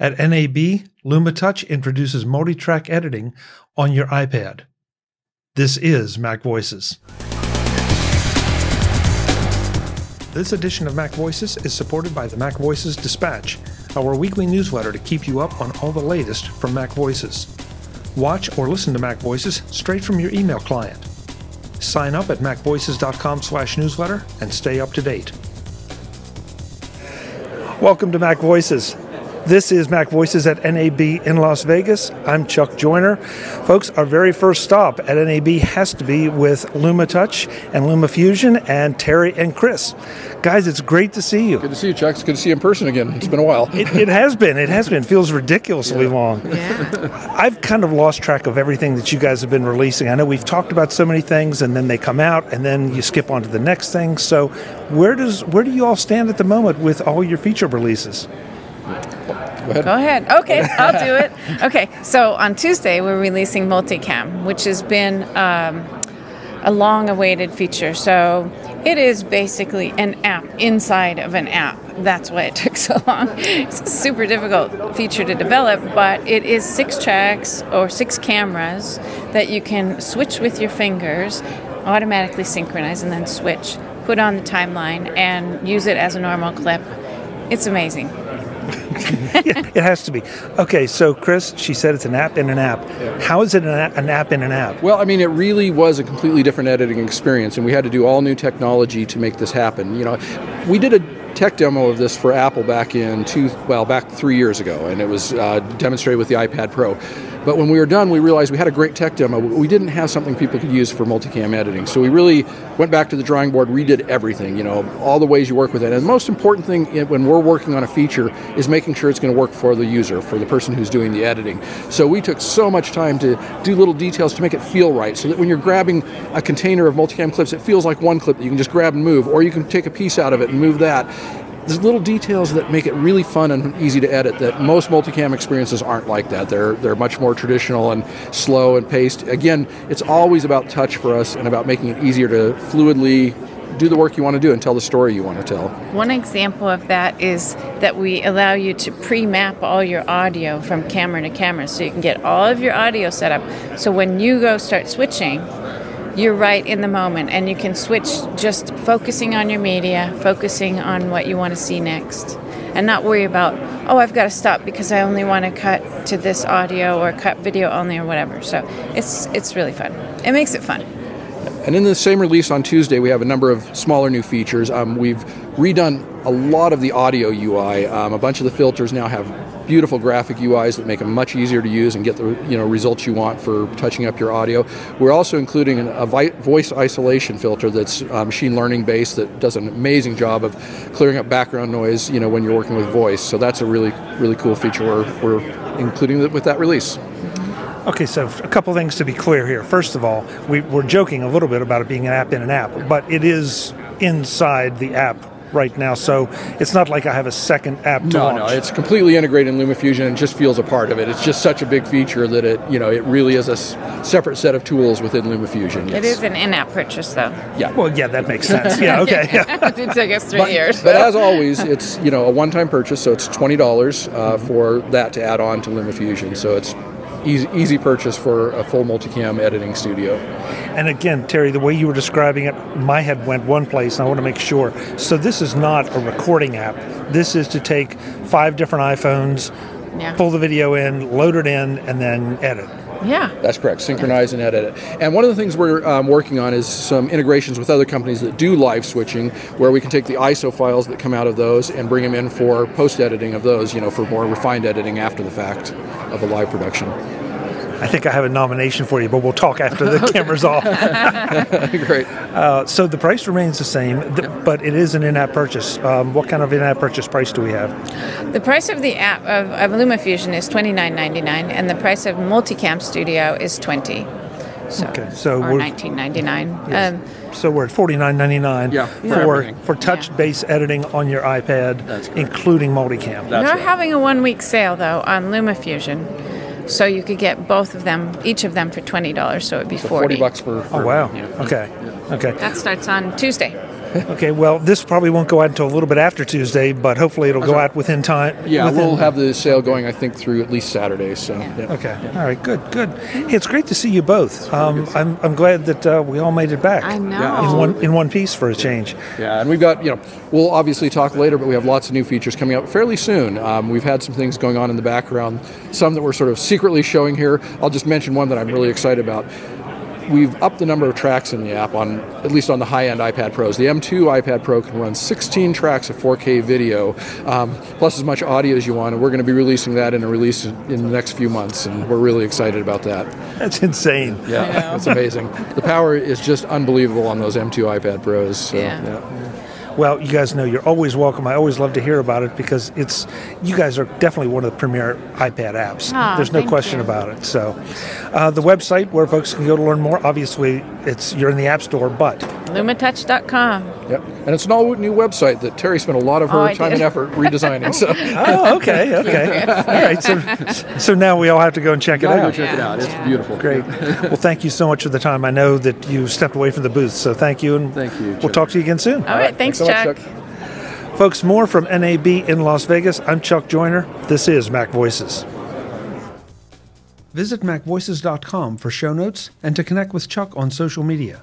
At NAB, LumaTouch introduces multi-track editing on your iPad. This is Mac Voices. This edition of Mac Voices is supported by the Mac Voices Dispatch, our weekly newsletter to keep you up on all the latest from Mac Voices. Watch or listen to Mac Voices straight from your email client. Sign up at macvoices.com/newsletter and stay up to date. Welcome to Mac Voices. This is Mac Voices at NAB in Las Vegas. I'm Chuck Joiner. Folks, our very first stop at NAB has to be with LumaTouch and LumaFusion and Terri and Chris. Guys, it's great to see you. Good to see you, Chuck. It's good to see you in person again. It's been a while. It, it has been. It has been. Feels ridiculously yeah. long. Yeah. I've kind of lost track of everything that you guys have been releasing. I know we've talked about so many things, and then they come out, and then you skip on to the next thing. So, where does where do you all stand at the moment with all your feature releases? Go ahead. Go ahead. Okay, I'll do it. Okay, so on Tuesday we're releasing Multicam, which has been um, a long-awaited feature. So it is basically an app inside of an app. That's why it took so long. It's a super difficult feature to develop, but it is six tracks or six cameras that you can switch with your fingers, automatically synchronize, and then switch. Put on the timeline and use it as a normal clip. It's amazing. it has to be. Okay, so Chris, she said it's an app in an app. Yeah. How is it an app, an app in an app? Well, I mean, it really was a completely different editing experience, and we had to do all new technology to make this happen. You know, we did a tech demo of this for Apple back in two, well, back three years ago, and it was uh, demonstrated with the iPad Pro. But when we were done, we realized we had a great tech demo. We didn't have something people could use for multicam editing. So we really went back to the drawing board, redid everything, you know, all the ways you work with it. And the most important thing when we're working on a feature is making sure it's going to work for the user, for the person who's doing the editing. So we took so much time to do little details to make it feel right so that when you're grabbing a container of multicam clips, it feels like one clip that you can just grab and move, or you can take a piece out of it and move that there's little details that make it really fun and easy to edit that most multicam experiences aren't like that. They're they're much more traditional and slow and paced. Again, it's always about touch for us and about making it easier to fluidly do the work you want to do and tell the story you want to tell. One example of that is that we allow you to pre-map all your audio from camera to camera so you can get all of your audio set up. So when you go start switching, you're right in the moment and you can switch just focusing on your media, focusing on what you want to see next, and not worry about, oh, I've got to stop because I only want to cut to this audio or cut video only or whatever. So it's it's really fun. It makes it fun. And in the same release on Tuesday, we have a number of smaller new features. Um, we've redone a lot of the audio UI. Um, a bunch of the filters now have beautiful graphic UIs that make them much easier to use and get the you know results you want for touching up your audio. We're also including a voice isolation filter that's uh, machine learning based that does an amazing job of clearing up background noise you know when you're working with voice. So that's a really really cool feature we're, we're including with that release. Okay, so a couple things to be clear here. First of all, we, we're joking a little bit about it being an app in an app, but it is inside the app right now, so it's not like I have a second app to no, launch. No, it's completely integrated in LumaFusion and just feels a part of it. It's just such a big feature that it, you know, it really is a separate set of tools within LumaFusion. Yes. It is an in-app purchase, though. Yeah. Well, yeah, that makes sense. Yeah. Okay. Yeah. it took us three but, years. but as always, it's you know a one-time purchase, so it's twenty dollars uh, for that to add on to LumaFusion. So it's easy, easy purchase for a full multicam editing studio. And again, Terri, the way you were describing it, my head went one place, and I want to make sure. So this is not a recording app. This is to take five different iPhones, yeah. pull the video in, load it in, and then edit. Yeah. That's correct. Synchronize and edit it. And one of the things we're um, working on is some integrations with other companies that do live switching, where we can take the ISO files that come out of those and bring them in for post editing of those, you know, for more refined editing after the fact of a live production. I think I have a nomination for you, but we'll talk after the okay. camera's off. Great. Uh, so the price remains the same, but it is an in-app purchase. Um, what kind of in-app purchase price do we have? The price of the app of, of LumaFusion is twenty nine ninety nine, and the price of Multicam Studio is twenty. So, okay, so or nineteen ninety nine. Yes. Um, so we're at forty nine ninety nine yeah, for for touch yeah. base editing on your iPad, including multicam. That's We're right. having a one week sale though on LumaFusion. So you could get both of them, each of them for twenty dollars. So it'd be so forty. bucks for, for. oh wow! Yeah. Okay. Okay. That starts on Tuesday. Okay, well, this probably won't go out until a little bit after Tuesday, but hopefully it'll go out within time. Yeah, within- we'll have the sale going, I think, through at least Saturday. So, yeah. Okay, all right, good, good. Hey, it's great to see you both. Um, I'm, I'm glad that uh, we all made it back. I know. Yeah, In one, in one piece for a change. Yeah, and we've got, you know, we'll obviously talk later, but we have lots of new features coming up fairly soon. Um, we've had some things going on in the background, some that we're sort of secretly showing here. I'll just mention one that I'm really excited about. We've upped the number of tracks in the app on at least on the high-end iPad Pros. The M2 iPad Pro can run 16 tracks of 4K video, um, plus as much audio as you want. And we're going to be releasing that in a release in the next few months, and we're really excited about that. That's insane. Yeah, it's amazing. The power is just unbelievable on those M2 iPad Pros. So, Yeah. Well, you guys know you're always welcome. I always love to hear about it because it's you guys are definitely one of the premier iPad apps. Aw, There's no question you. about it. So, uh, the website where folks can go to learn more. Obviously, it's you're in the App Store, but Lumatouch.com. Yep. And it's an all new website that Terri spent a lot of oh, her Oh, time did. and effort redesigning. So oh, okay, okay, all right. So, so now we all have to go and check it gotta go out. check it out. It's Yeah. beautiful. Great. Well, thank you so much for the time. I know that you stepped away from the booth, so thank you, and Thank you, We'll talk to you again soon. All right, thanks, so much, Chuck. Folks, more from NAB in Las Vegas. I'm Chuck Joiner. This is Mac Voices. Visit MacVoices.com for show notes and to connect with Chuck on social media.